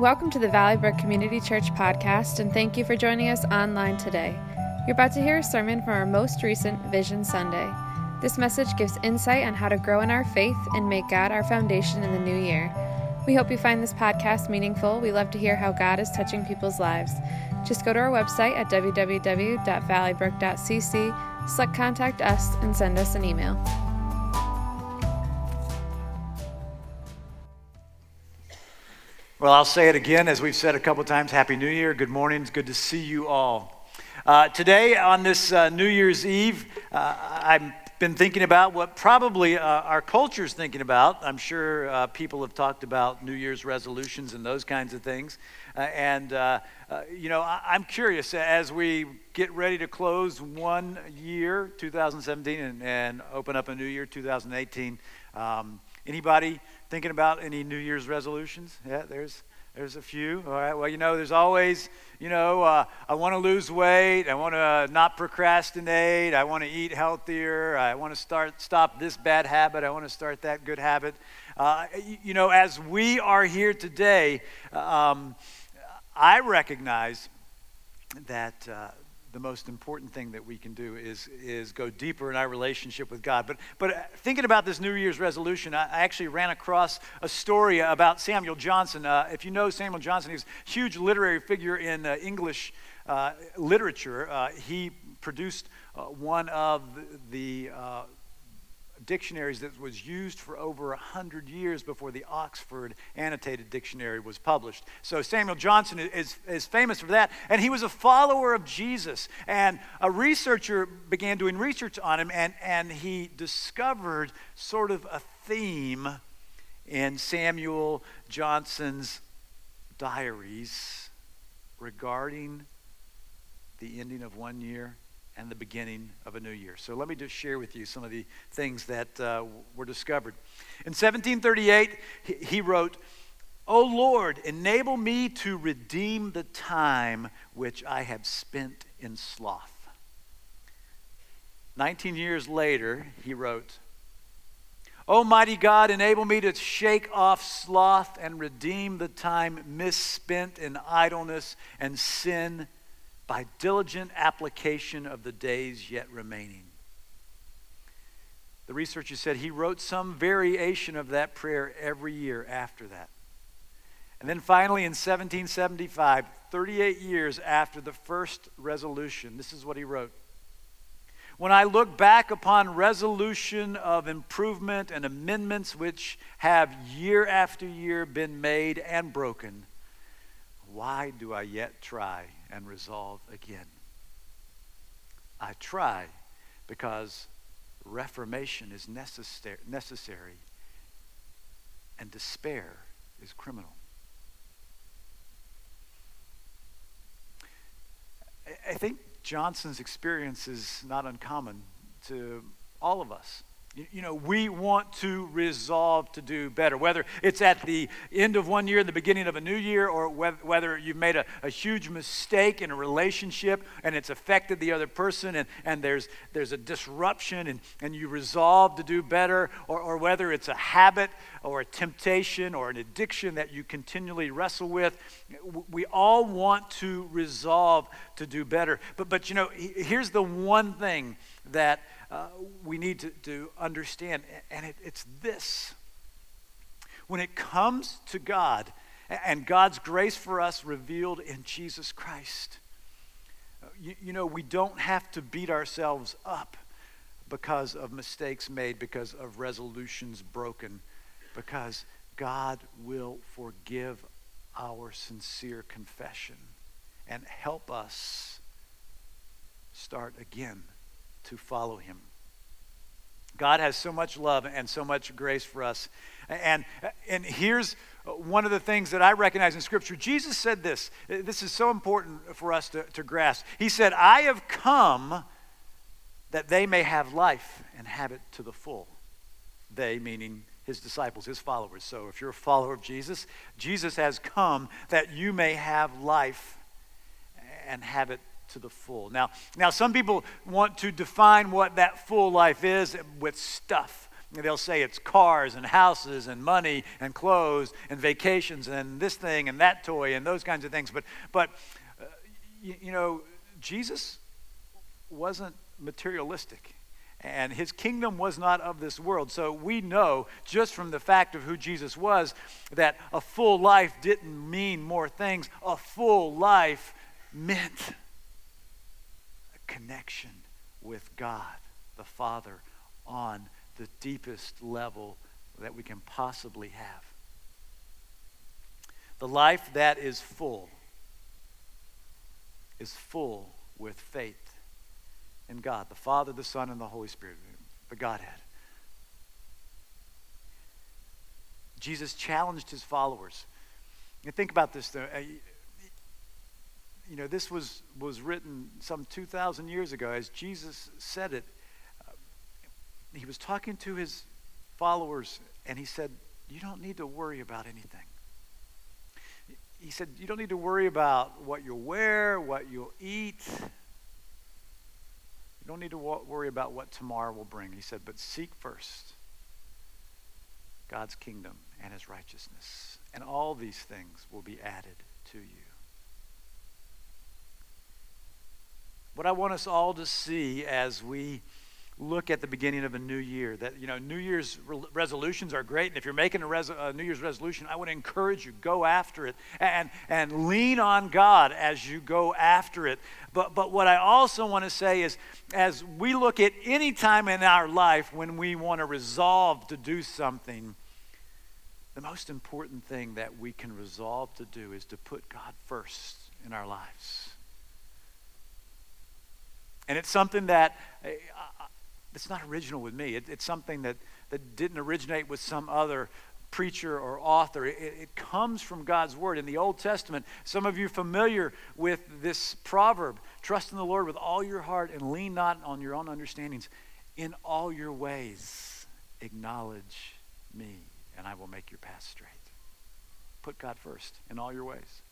Welcome to the Valley Brook Community Church podcast, and thank you for joining us online today. You're about to hear a sermon from our most recent Vision Sunday. This message gives insight on how to grow in our faith and make God our foundation in the new year. We hope you find this podcast meaningful. We love to hear how God is touching people's lives. Just go to our website at www.valleybrook.cc, select Contact Us, and send us an email. Well, I'll say it again, as we've said a couple times Happy New Year. Good morning. It's good to see you all. Uh, today, on this uh, New Year's Eve, uh, I've been thinking about what probably uh, our culture is thinking about. I'm sure uh, people have talked about New Year's resolutions and those kinds of things. Uh, and, you know, I- am curious as we get ready to close one year, 2017, and, and open up a new year, 2018. Um, anybody Thinking about any New Year's resolutions? Yeah, there's there's a few. All right. Well, you know, there's always, you know, uh, I want to lose weight. I want to not procrastinate. I want to eat healthier. I want to start stop this bad habit. I want to start that good habit. Uh, you, you, know, as we are here today, um, I recognize that uh, the most important thing that we can do is, is go deeper in our relationship with God. But, but uh, thinking about this New Year's resolution, I, actually ran across a story about Samuel Johnson. Uh, if you know Samuel Johnson, he's a huge literary figure in uh, English uh, literature. Uh, he produced uh, one of the dictionaries that was used for over 100 years before the Oxford Annotated Dictionary was published. So Samuel Johnson is, is famous for that. And he was a follower of Jesus. And a researcher began doing research on him, and, and he discovered sort of a theme in Samuel Johnson's diaries regarding the ending of one year and the beginning of a new year. So let me just share with you some of the things that uh, were discovered. In 1738, he wrote, O Lord, enable me to redeem the time which I have spent in sloth. 19 years later, he wrote, O mighty God, enable me to shake off sloth and redeem the time misspent in idleness and sin by diligent application of the days yet remaining. The researcher said he wrote some variation of that prayer every year after that. And then finally, in 1775, 38 years after the first resolution, this is what he wrote. When I look back upon resolution of improvement and amendments which have year after year been made and broken, why do I yet try and resolve again? I try because reformation is necessary, necessary and despair is criminal. I think Johnson's experience is not uncommon to all of us. You know, we want to resolve to do better, whether it's at the end of one year, the beginning of a new year, or whether you've made a, a, huge mistake in a relationship and it's affected the other person and, and there's, there's a disruption and, and you resolve to do better, or, or whether it's a habit or a temptation or an addiction that you continually wrestle with. We all want to resolve to do better. But, but you know, here's the one thing that uh, we need to, to understand, and it, it's this. When it comes to God and God's grace for us revealed in Jesus Christ, uh, you, you know, we don't have to beat ourselves up because of mistakes made, because of resolutions broken, because God will forgive our sincere confession and help us start again to follow him. God has so much love and so much grace for us. And, and here's one of the things that I recognize in Scripture. Jesus said this. This is so important for us to, to grasp. He said, I have come that they may have life and have it to the full. They, meaning his disciples, his followers. So if you're a follower of Jesus, Jesus has come that you may have life and have it to the full. Now, now some people want to define what that full life is with stuff. they'll say it's cars and houses and money and clothes and vacations and this thing and that toy and those kinds of things. But, but uh, you, you know, Jesus wasn't materialistic and his kingdom was not of this world. So we know just from the fact of who Jesus was that a full life didn't mean more things. A full life meant connection with God, the Father, on the deepest level that we can possibly have. The life that is full is full with faith in God, the Father, the Son, and the Holy Spirit, the Godhead. Jesus challenged his followers. You think about this, though. Uh, You know, this was, was written some 2,000 years ago. As Jesus said it, uh, he was talking to his followers, and he said, You don't need to worry about anything. He said, You don't need to worry about what you'll wear, what you'll eat You don't need to worry about what tomorrow will bring. He said, but seek first God's kingdom and his righteousness, and all these things will be added to you. What I want us all to see as we look at the beginning of a new year. That, you know, New Year's re- resolutions are great. And if you're making a, res- a, New Year's resolution, I would encourage you, go after it and, and lean on God as you go after it. But, but what I also want to say is, as we look at any time in our life when we want to resolve to do something, the most important thing that we can resolve to do is to put God first in our lives. And it's something that eh, it's not original with me. It, it's something that, that didn't originate with some other preacher or author. It, it, comes from God's word. In the Old Testament, some of you familiar with this proverb trust in the Lord with all your heart and lean not on your own understandings. In all your ways, acknowledge me, and I will make your path straight. Put God first in all your ways.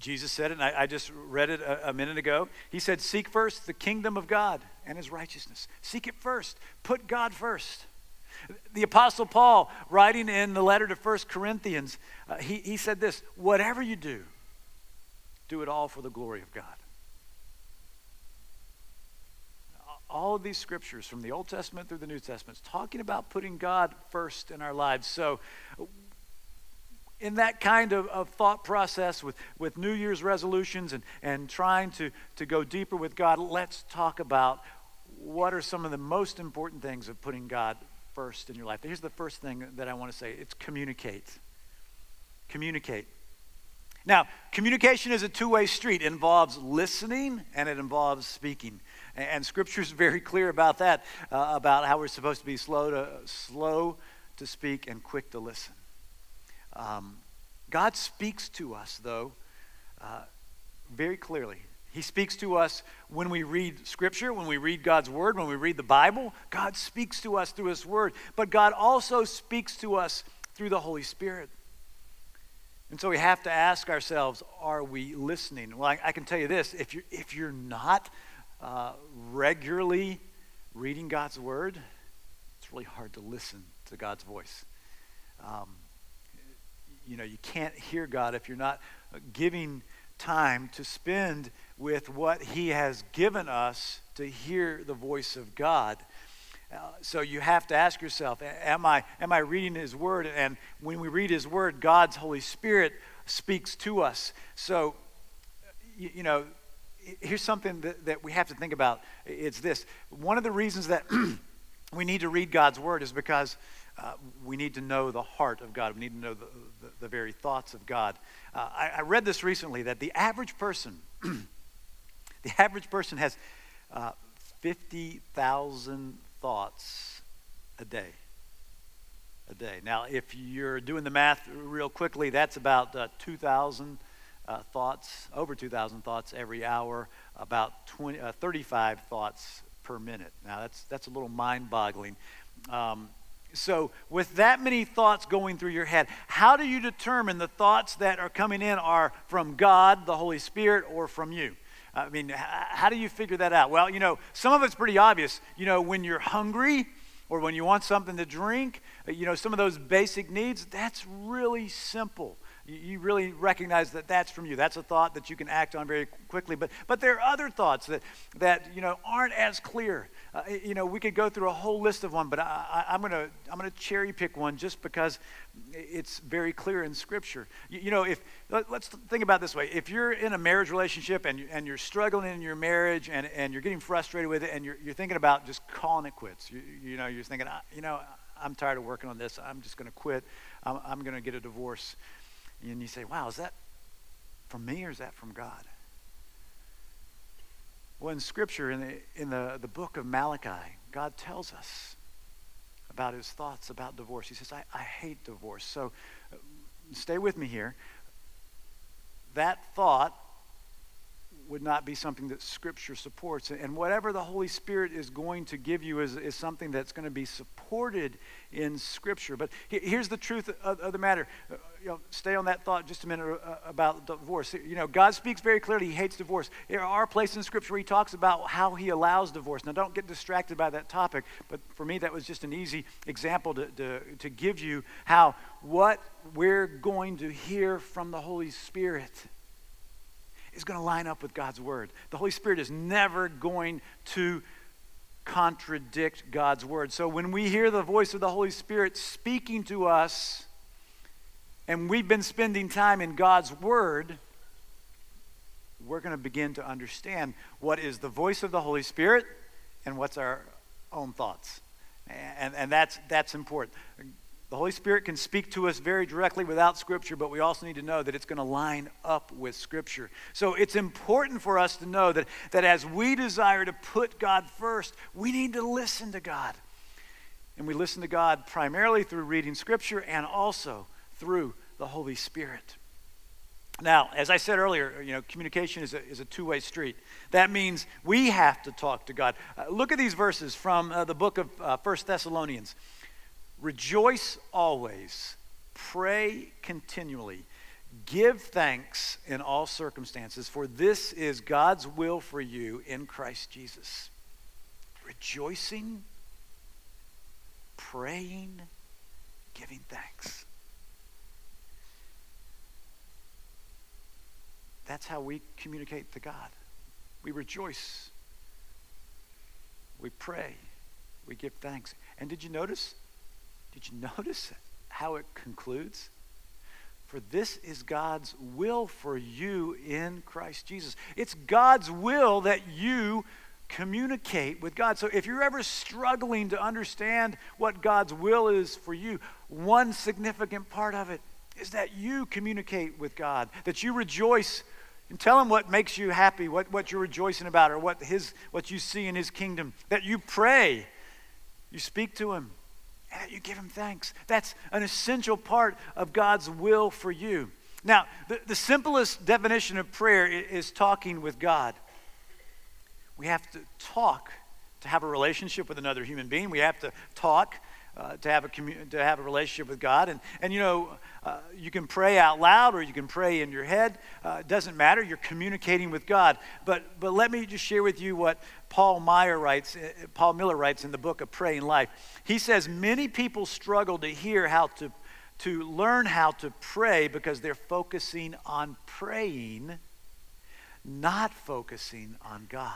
Jesus said it, and I, I just read it a, a, minute ago. He said, Seek first the kingdom of God and his righteousness. Seek it first. Put God first. The Apostle Paul, writing in the letter to First Corinthians, uh, he, he said this Whatever you do, do it all for the glory of God. All of these scriptures from the Old Testament through the New Testament is talking about putting God first in our lives. So in that kind of, of thought process with, with New Year's resolutions and, and trying to, to go deeper with God, let's talk about what are some of the most important things of putting God first in your life. Here's the first thing that I want to say it's communicate. Communicate. Now, communication is a two way street. It involves listening and it involves speaking. And Scripture is very clear about that, uh, about how we're supposed to be slow to, slow to speak and quick to listen. Um, God speaks to us, though, uh, very clearly. He speaks to us when we read Scripture, when we read God's Word, when we read the Bible. God speaks to us through His Word. But God also speaks to us through the Holy Spirit. And so we have to ask ourselves, are we listening? Well, I, I can tell you this if you're, if you're not uh, regularly reading God's Word, it's really hard to listen to God's voice. Um, you know, you can't hear God if you're not giving time to spend with what He has given us to hear the voice of God. Uh, so you have to ask yourself, am I, am I reading His Word? And when we read His Word, God's Holy Spirit speaks to us. So, you, you know, here's something that, that we have to think about. It's this. One of the reasons that we need to read God's Word is because uh, we need to know the heart of God. We need to know the, the, very thoughts of God. Uh, I, I, read this recently that the average person, the average person has uh, 50,000 thoughts a day. A day. Now, if you're doing the math real quickly, that's about uh, 2,000 uh, thoughts, over 2,000 thoughts every hour, about 20, uh, 35 thoughts per minute. Now, that's, that's a little mind boggling. Um, so, with that many thoughts going through your head, how do you determine the thoughts that are coming in are from God, the Holy Spirit, or from you? I mean, how do you figure that out? Well, you know, some of it's pretty obvious. You know, when you're hungry, or when you want something to drink, uh, you know, some of those basic needs, that's really simple. You, really recognize that that's from you. That's a thought that you can act on very quickly. But, but there are other thoughts that, that you know, aren't as clear. Uh, you know, we could go through a whole list of one, but I, am going to I'm gonna cherry pick one just because it's very clear in Scripture. You, you know, if let, us think about this way. If you're in a marriage relationship and, and you're struggling in your marriage and, and you're getting frustrated with it and you're, you're thinking about just calling it quits, you, you know, you're thinking, you know, I'm tired of working on this. I'm just going to quit. I'm, I'm going to get a divorce. And you say, wow, is that from me or is that from God? Well, in Scripture, in the, in the, the book of Malachi, God tells us about his thoughts about divorce. He says, I, I hate divorce. So uh, stay with me here. That thought would not be something that Scripture supports. And whatever the Holy Spirit is going to give you is, is something that's going to be supported in Scripture. But here's the truth of, of the matter. Uh, you know, stay on that thought just a minute uh, about divorce. You know, God speaks very clearly. He hates divorce. There are places in Scripture where He talks about how He allows divorce. Now, don't get distracted by that topic. But for me, that was just an easy example to, to, to give you how what we're going to hear from the Holy Spirit is going to line up with God's word. The Holy Spirit is never going to contradict God's word. So when we hear the voice of the Holy Spirit speaking to us, and we've been spending time in God's word, we're going to begin to understand what is the voice of the Holy Spirit and what's our own thoughts. And, and that's, that's important. The Holy Spirit can speak to us very directly without Scripture, but we also need to know that it's going to line up with Scripture. So it's important for us to know that, that as we desire to put God first, we need to listen to God. And we listen to God primarily through reading Scripture and also through the Holy Spirit. Now, as I said earlier, you know, communication is a, is a two way street. That means we have to talk to God. Uh, look at these verses from uh, the book of uh, 1 Thessalonians. Rejoice always, pray continually, give thanks in all circumstances, for this is God's will for you in Christ Jesus. Rejoicing, praying, giving thanks. That's how we communicate to God. We rejoice. We pray. We give thanks. And did you notice did you notice how it concludes? For this is God's will for you in Christ Jesus. It's God's will that you communicate with God. So if you're ever struggling to understand what God's will is for you, one significant part of it is that you communicate with God, that you rejoice and tell him what makes you happy, what, what you're rejoicing about, or what, his, what you see in his kingdom, that you pray, you speak to him and you give him thanks. That's an essential part of God's will for you. Now, the, the simplest definition of prayer is talking with God. We have to talk to have a relationship with another human being. We have to talk uh, to, have a commu- to have a relationship with God. And, and you know, uh, you can pray out loud or you can pray in your head. Uh, it doesn't matter. You're communicating with God. But, but let me just share with you what Paul Meyer writes, uh, Paul Miller writes in the book of Praying Life. He says, Many people struggle to hear how to, to learn how to pray because they're focusing on praying, not focusing on God.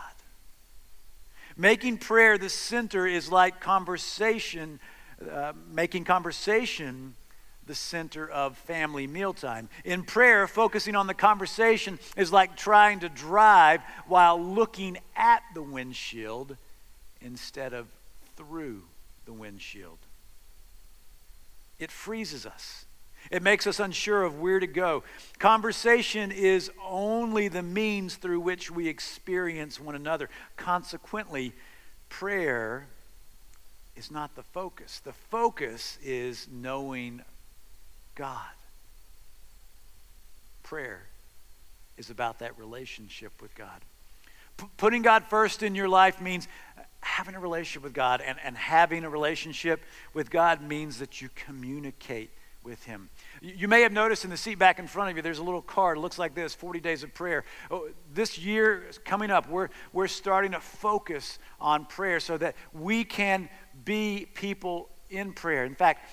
Making prayer the center is like conversation uh, making conversation the center of family mealtime. In prayer, focusing on the conversation is like trying to drive while looking at the windshield instead of through the windshield. It freezes us. It makes us unsure of where to go. Conversation is only the means through which we experience one another. Consequently, prayer is not the focus. The focus is knowing God. Prayer is about that relationship with God. P- putting God first in your life means having a relationship with God, and, and having a relationship with God means that you communicate with Him. You may have noticed in the seat back in front of you, there's a little card. It looks like this 40 Days of Prayer. Oh, this year coming up, we're, we're starting to focus on prayer so that we can be people in prayer. In fact,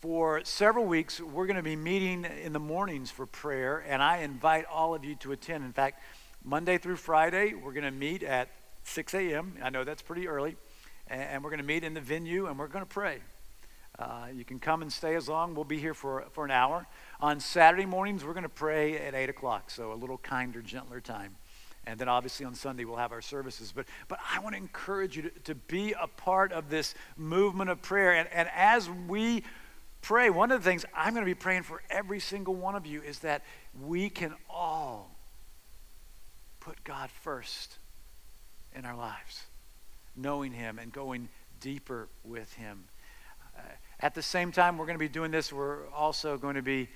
for several weeks, we're going to be meeting in the mornings for prayer, and I invite all of you to attend. In fact, Monday through Friday, we're going to meet at 6 a.m. I know that's pretty early, and we're going to meet in the venue and we're going to pray. Uh, you can come and stay as long. We'll be here for, for an hour. On Saturday mornings, we're going to pray at 8 o'clock, so a little kinder, gentler time. And then obviously on Sunday, we'll have our services. But, but I want to encourage you to, to be a part of this movement of prayer. And, and as we pray, one of the things I'm going to be praying for every single one of you is that we can all put God first in our lives, knowing Him and going deeper with Him. Uh, at the same time, we're going to be doing this, we're also going to be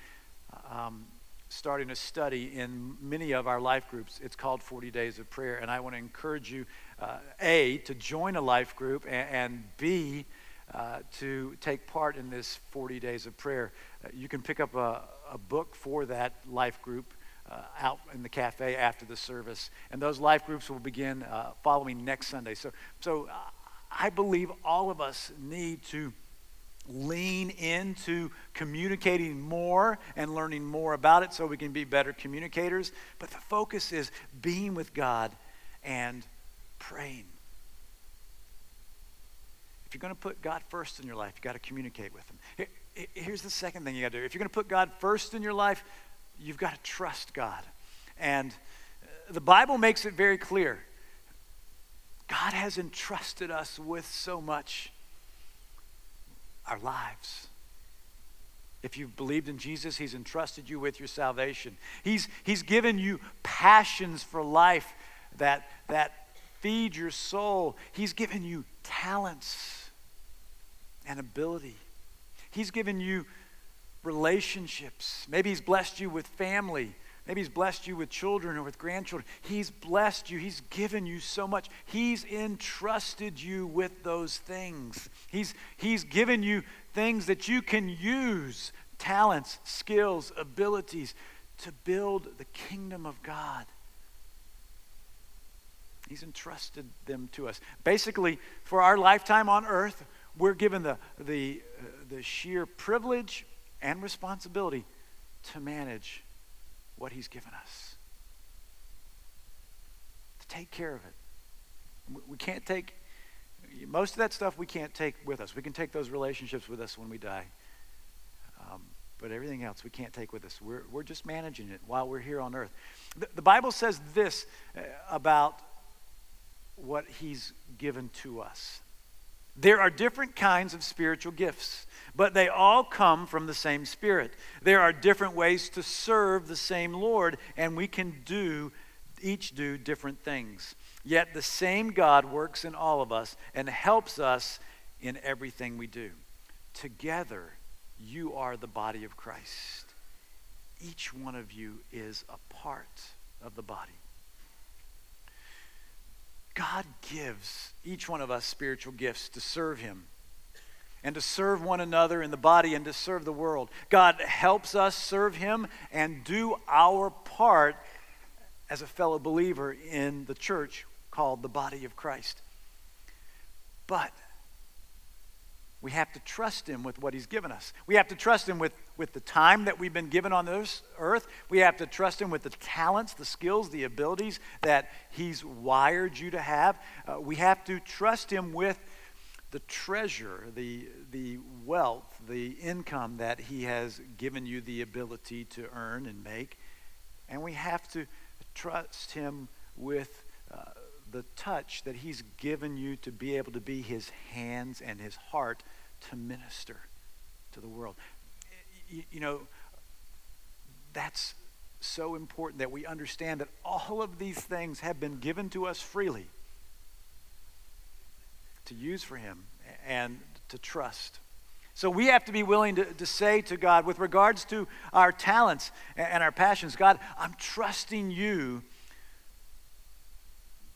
um, starting a study in many of our life groups. It's called 40 Days of Prayer. And I want to encourage you, uh, A, to join a life group, and, and B, uh, to take part in this 40 Days of Prayer. Uh, you can pick up a, a book for that life group. Uh, out in the cafe after the service. And those life groups will begin uh, following next Sunday. So, so uh, I believe all of us need to lean into communicating more and learning more about it so we can be better communicators. But the focus is being with God and praying. If you're going to put God first in your life, you've got to communicate with Him. here's the second thing you got to do. If you're going to put God first in your life, you've got to trust God. And uh, the Bible makes it very clear. God has entrusted us with so much our lives. If you've believed in Jesus, He's entrusted you with your salvation. He's, he's given you passions for life that, that feed your soul. He's given you talents and ability. He's given you relationships. Maybe He's blessed you with family. Maybe He's blessed you with children or with grandchildren. He's blessed you. He's given you so much. He's entrusted you with those things. He's, he's given you things that you can use talents, skills, abilities to build the kingdom of God. He's entrusted them to us. Basically, for our lifetime on earth, we're given the, the, uh, the sheer privilege and responsibility to manage what He's given us, to take care of it. We can't take, most of that stuff we can't take with us. We can take those relationships with us when we die. Um, but everything else we can't take with us. We're, we're just managing it while we're here on earth. The, the Bible says this uh, about what He's given to us. There are different kinds of spiritual gifts, but they all come from the same Spirit. There are different ways to serve the same Lord, and we can do each do different things. Yet the same God works in all of us and helps us in everything we do. Together, you are the body of Christ. Each one of you is a part of the body. God gives each one of us spiritual gifts to serve Him and to serve one another in the body and to serve the world. God helps us serve Him and do our part as a fellow believer in the church called the body of Christ. But we have to trust him with what he's given us. We have to trust him with, with the time that we've been given on this earth. We have to trust him with the talents, the skills, the abilities that he's wired you to have. Uh, we have to trust him with the treasure, the, the wealth, the income that he has given you the ability to earn and make. And we have to trust him with uh, the touch that He's given you to be able to be His hands and His heart to minister to the world. You, you know, that's so important that we understand that all of these things have been given to us freely to use for Him and to trust. So we have to be willing to, to say to God, with regards to our talents and our passions, God, I'm trusting you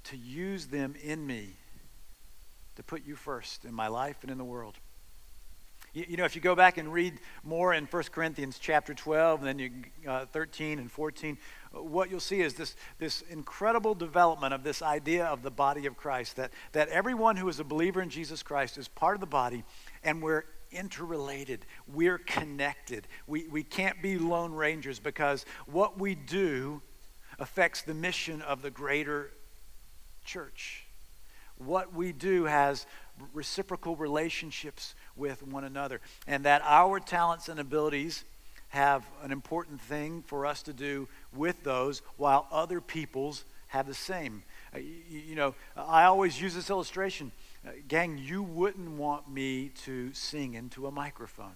to use them in me to put you first in my life and in the world. You, you know, if you go back and read more in 1 Corinthians chapter 12, and then you, uh, 13 and 14, what you'll see is this, this incredible development of this idea of the body of Christ, that, that everyone who is a believer in Jesus Christ is part of the body, and we're interrelated. We're connected. We, we can't be lone rangers because what we do affects the mission of the greater church. What we do has reciprocal relationships with one another, and that our talents and abilities have an important thing for us to do with those while other people's have the same. Uh, you, know, I always use this illustration. Uh, gang, you wouldn't want me to sing into a microphone.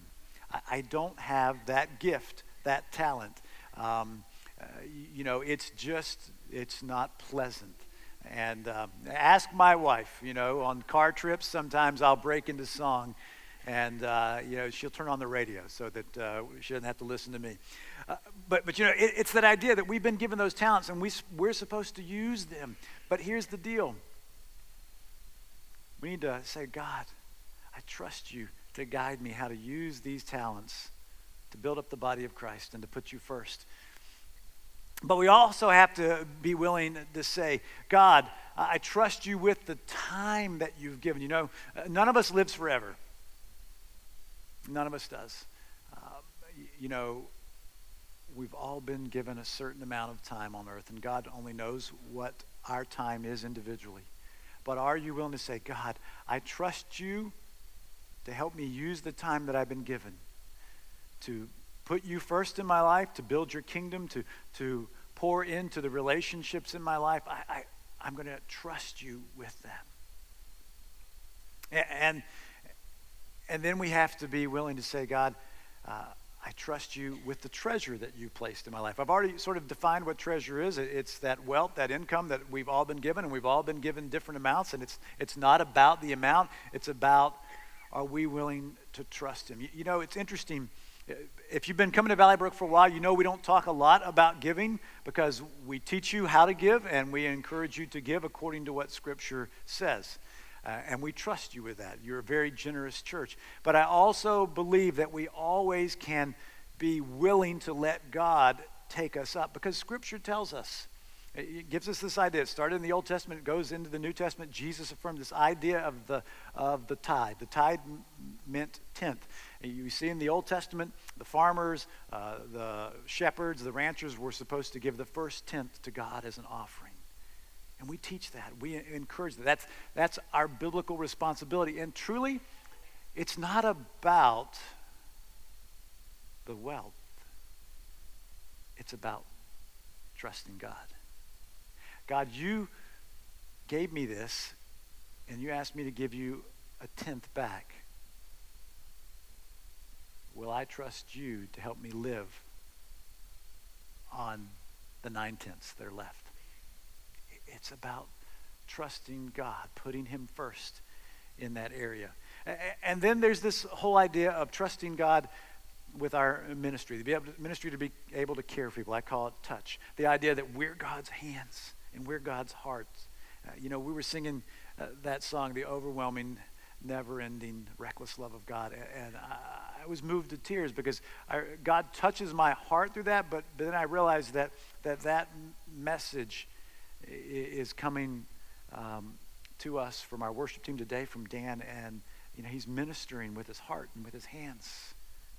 I, don't have that gift, that talent. Um, uh, you, you know, it's just, it's not pleasant. And um, ask my wife, you know, on car trips, sometimes I'll break into song and uh, you know she'll turn on the radio so that uh, she doesn't have to listen to me. Uh, but but you know it, it's that idea that we've been given those talents and we we're supposed to use them. But here's the deal: we need to say, God, I trust you to guide me how to use these talents to build up the body of Christ and to put you first. But we also have to be willing to say, God, I trust you with the time that you've given. You know, none of us lives forever. None of us does. Uh, you know, we've all been given a certain amount of time on earth, and God only knows what our time is individually. But are you willing to say, God, I trust you to help me use the time that I've been given to put you first in my life, to build your kingdom, to, to pour into the relationships in my life? I, I, I'm going to trust you with them. And, and then we have to be willing to say, God, uh, I trust you with the treasure that you placed in my life. I've already sort of defined what treasure is. It's that wealth, that income that we've all been given, and we've all been given different amounts. And it's, it's not about the amount, it's about are we willing to trust Him? You, you know, it's interesting. If you've been coming to Valley Brook for a while, you know we don't talk a lot about giving because we teach you how to give and we encourage you to give according to what Scripture says. Uh, and we trust you with that. You're a very generous church. But I also believe that we always can be willing to let God take us up because Scripture tells us. It gives us this idea. It started in the Old Testament, it goes into the New Testament. Jesus affirmed this idea of the, of the tithe. The tithe meant tenth. You see in the Old Testament, the farmers, uh, the shepherds, the ranchers were supposed to give the first tenth to God as an offering. And we teach that. We encourage that. That's, that's our biblical responsibility. And truly, it's not about the wealth, it's about trusting God. God, you gave me this, and you asked me to give you a tenth back. Will I trust you to help me live on the nine tenths that are left? It's about trusting God, putting Him first in that area. And then there's this whole idea of trusting God with our ministry, to be able to, ministry to be able to care for people. I call it touch. The idea that we're God's hands and we're God's hearts. Uh, you know, we were singing uh, that song, The Overwhelming, Never Ending, Reckless Love of God. And I, I was moved to tears because I, God touches my heart through that, but, but then I realized that that, that message is coming um, to us from our worship team today, from Dan, and you know he's ministering with his heart and with his hands,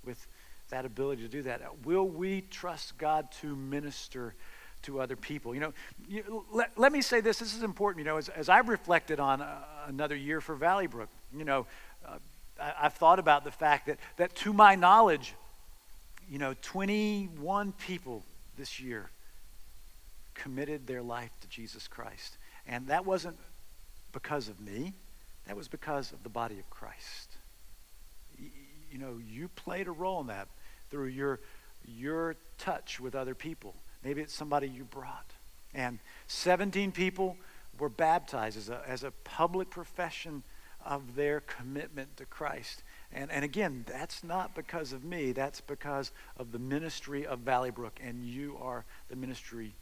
with that ability to do that. Will we trust God to minister to other people? You know, you, let, let me say this. This is important. You know, as, as I've reflected on uh, another year for Valley Brook, you know, uh, I, I've thought about the fact that that to my knowledge, you know, 21 people this year committed their life to Jesus Christ. And that wasn't because of me, that was because of the body of Christ. You know, you played a role in that through your, your touch with other people. Maybe it's somebody you brought. And 17 people were baptized as a, as a public profession of their commitment to Christ. And, and again, that's not because of me, that's because of the ministry of Valley Brook, and you are the ministry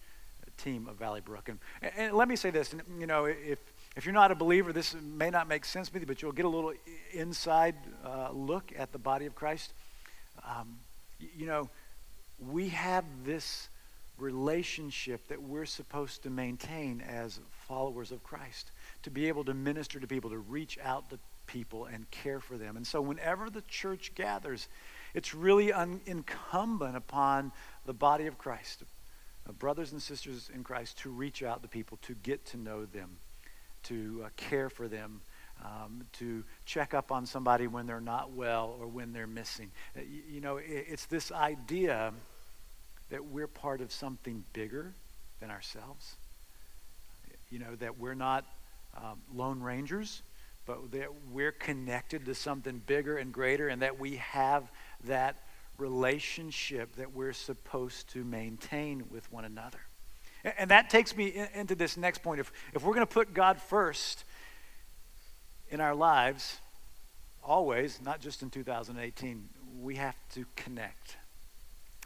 team of Valley Brook. And, and let me say this, you know, if, if you're not a believer, this may not make sense with you, but you'll get a little inside uh, look at the body of Christ. Um, you know, we have this relationship that we're supposed to maintain as followers of Christ, to be able to minister to people, to reach out to people and care for them. And so, whenever the church gathers, it's really un- incumbent upon the body of Christ, brothers and sisters in Christ, to reach out to people, to get to know them, to uh, care for them, um, to check up on somebody when they're not well or when they're missing. Uh, you, you, know, it, it's this idea that we're part of something bigger than ourselves. You know, that we're not um, lone rangers, but that we're connected to something bigger and greater, and that we have that relationship that we're supposed to maintain with one another. And that takes me into this next point. If, if we're going to put God first in our lives, always, not just in 2018, we have to connect.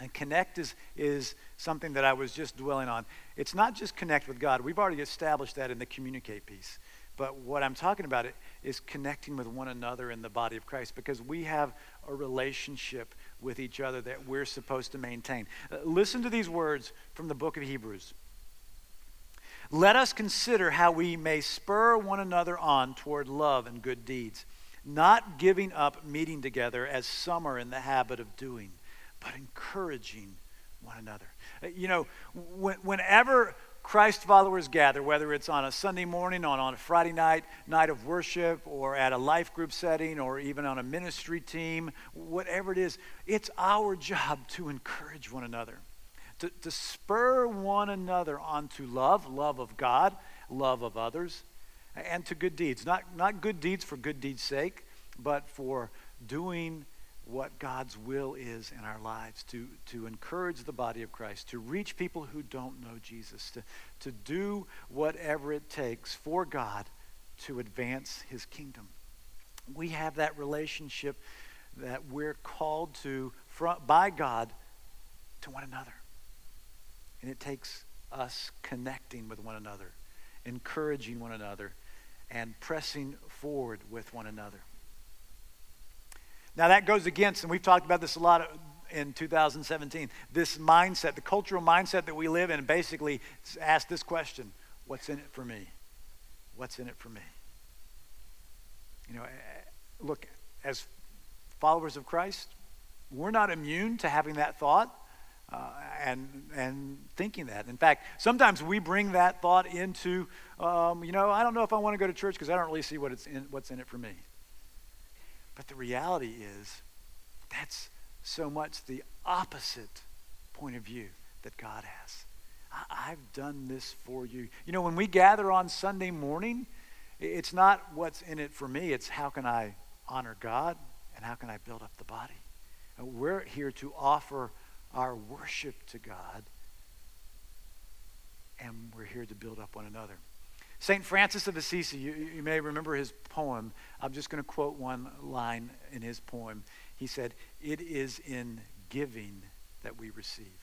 And connect is, is something that I was just dwelling on. It's not just connect with God. We've already established that in the communicate piece. But what I'm talking about is connecting with one another in the body of Christ because we have a relationship with each other that we're supposed to maintain. Uh, listen to these words from the book of Hebrews. Let us consider how we may spur one another on toward love and good deeds, not giving up meeting together as some are in the habit of doing, but encouraging one another. Uh, you know, whenever Christ followers gather, whether it's on a Sunday morning, on, on a Friday night, night of worship, or at a life group setting, or even on a ministry team, whatever it is, it's our job to encourage one another, to, to spur one another onto love, love of God, love of others, and to good deeds. Not, not good deeds for good deeds' sake, but for doing what God's will is in our lives to, to encourage the body of Christ, to reach people who don't know Jesus, to, to do whatever it takes for God to advance his kingdom. We have that relationship that we're called to by God to one another. And it takes us connecting with one another, encouraging one another, and pressing forward with one another. Now, that goes against, and we've talked about this a lot in 2017, this mindset, the cultural mindset that we live in, basically ask this question What's in it for me? What's in it for me? You know, eh, look, as followers of Christ, we're not immune to having that thought. Uh, and and thinking that. In fact, sometimes we bring that thought into, um, you know, I don't know if I want to go to church because I don't really see what it's in, what's in it for me. But the reality is, that's so much the opposite point of view that God has. I- have done this for you. You know, when we gather on Sunday morning, it's not what's in it for me, it's how can I honor God and how can I build up the body. We're here to offer our worship to God, and we're here to build up one another. St. Francis of Assisi, you, you may remember his poem. I'm just going to quote one line in his poem. He said, It is in giving that we receive.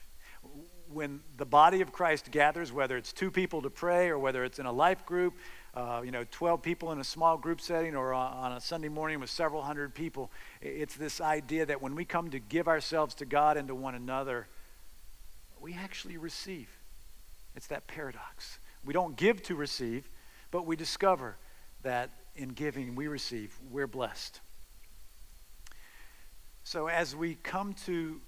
When the body of Christ gathers, whether it's two people to pray or whether it's in a life group, uh, you know, 12 people in a small group setting or on a Sunday morning with several hundred people, it's this idea that when we come to give ourselves to God and to one another, we actually receive. It's that paradox. We don't give to receive, but we discover that in giving we receive, we're blessed. So as we come to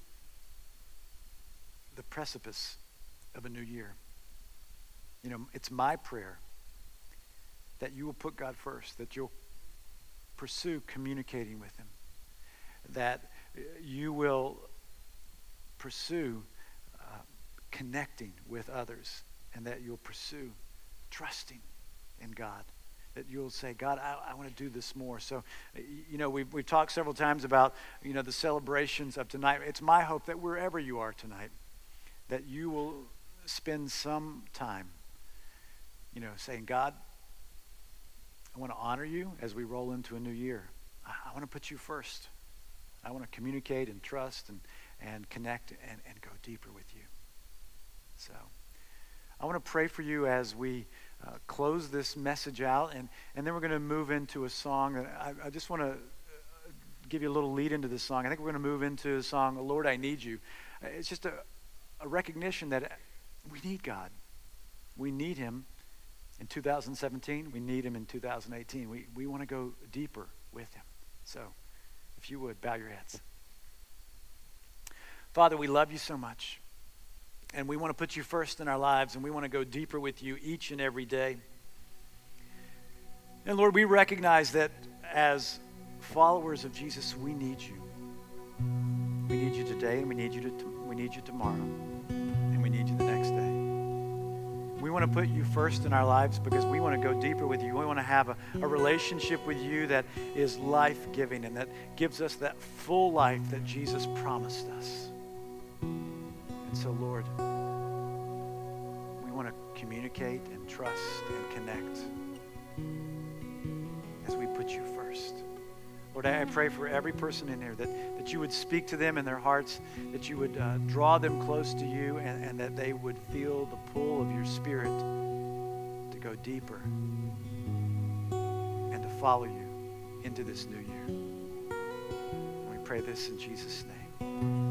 the precipice of a new year, you know, it's my prayer that you will put God first, that you'll pursue communicating with Him, that you will pursue uh, connecting with others and that you'll pursue trusting in God. That you'll say, God, I, I want to do this more. So, you know, we've, we've talked several times about, you know, the celebrations of tonight. It's my hope that wherever you are tonight, that you will spend some time, you know, saying, God, I want to honor you as we roll into a new year. I, I want to put you first. I want to communicate and trust and, and connect and, and go deeper with you. So. I want to pray for you as we uh, close this message out, and, and then we're going to move into a song. I, I just want to uh, give you a little lead into this song. I think we're going to move into the song, Lord, I Need You. Uh, it's just a, a recognition that uh, we need God. We need Him in 2017. We need Him in 2018. We, we want to go deeper with Him. So, if you would, bow your heads. Father, we love you so much. And we want to put you first in our lives, and we want to go deeper with you each and every day. And Lord, we recognize that as followers of Jesus, we need you. We need you today, and we need you, to, we need you tomorrow, and we need you the next day. We want to put you first in our lives because we want to go deeper with you. We want to have a, a relationship with you that is life giving and that gives us that full life that Jesus promised us. And so, Lord, we want to communicate and trust and connect as we put you first. Lord, I pray for every person in here that, that you would speak to them in their hearts, that you would uh, draw them close to you, and, and that they would feel the pull of your spirit to go deeper and to follow you into this new year. And we pray this in Jesus' name.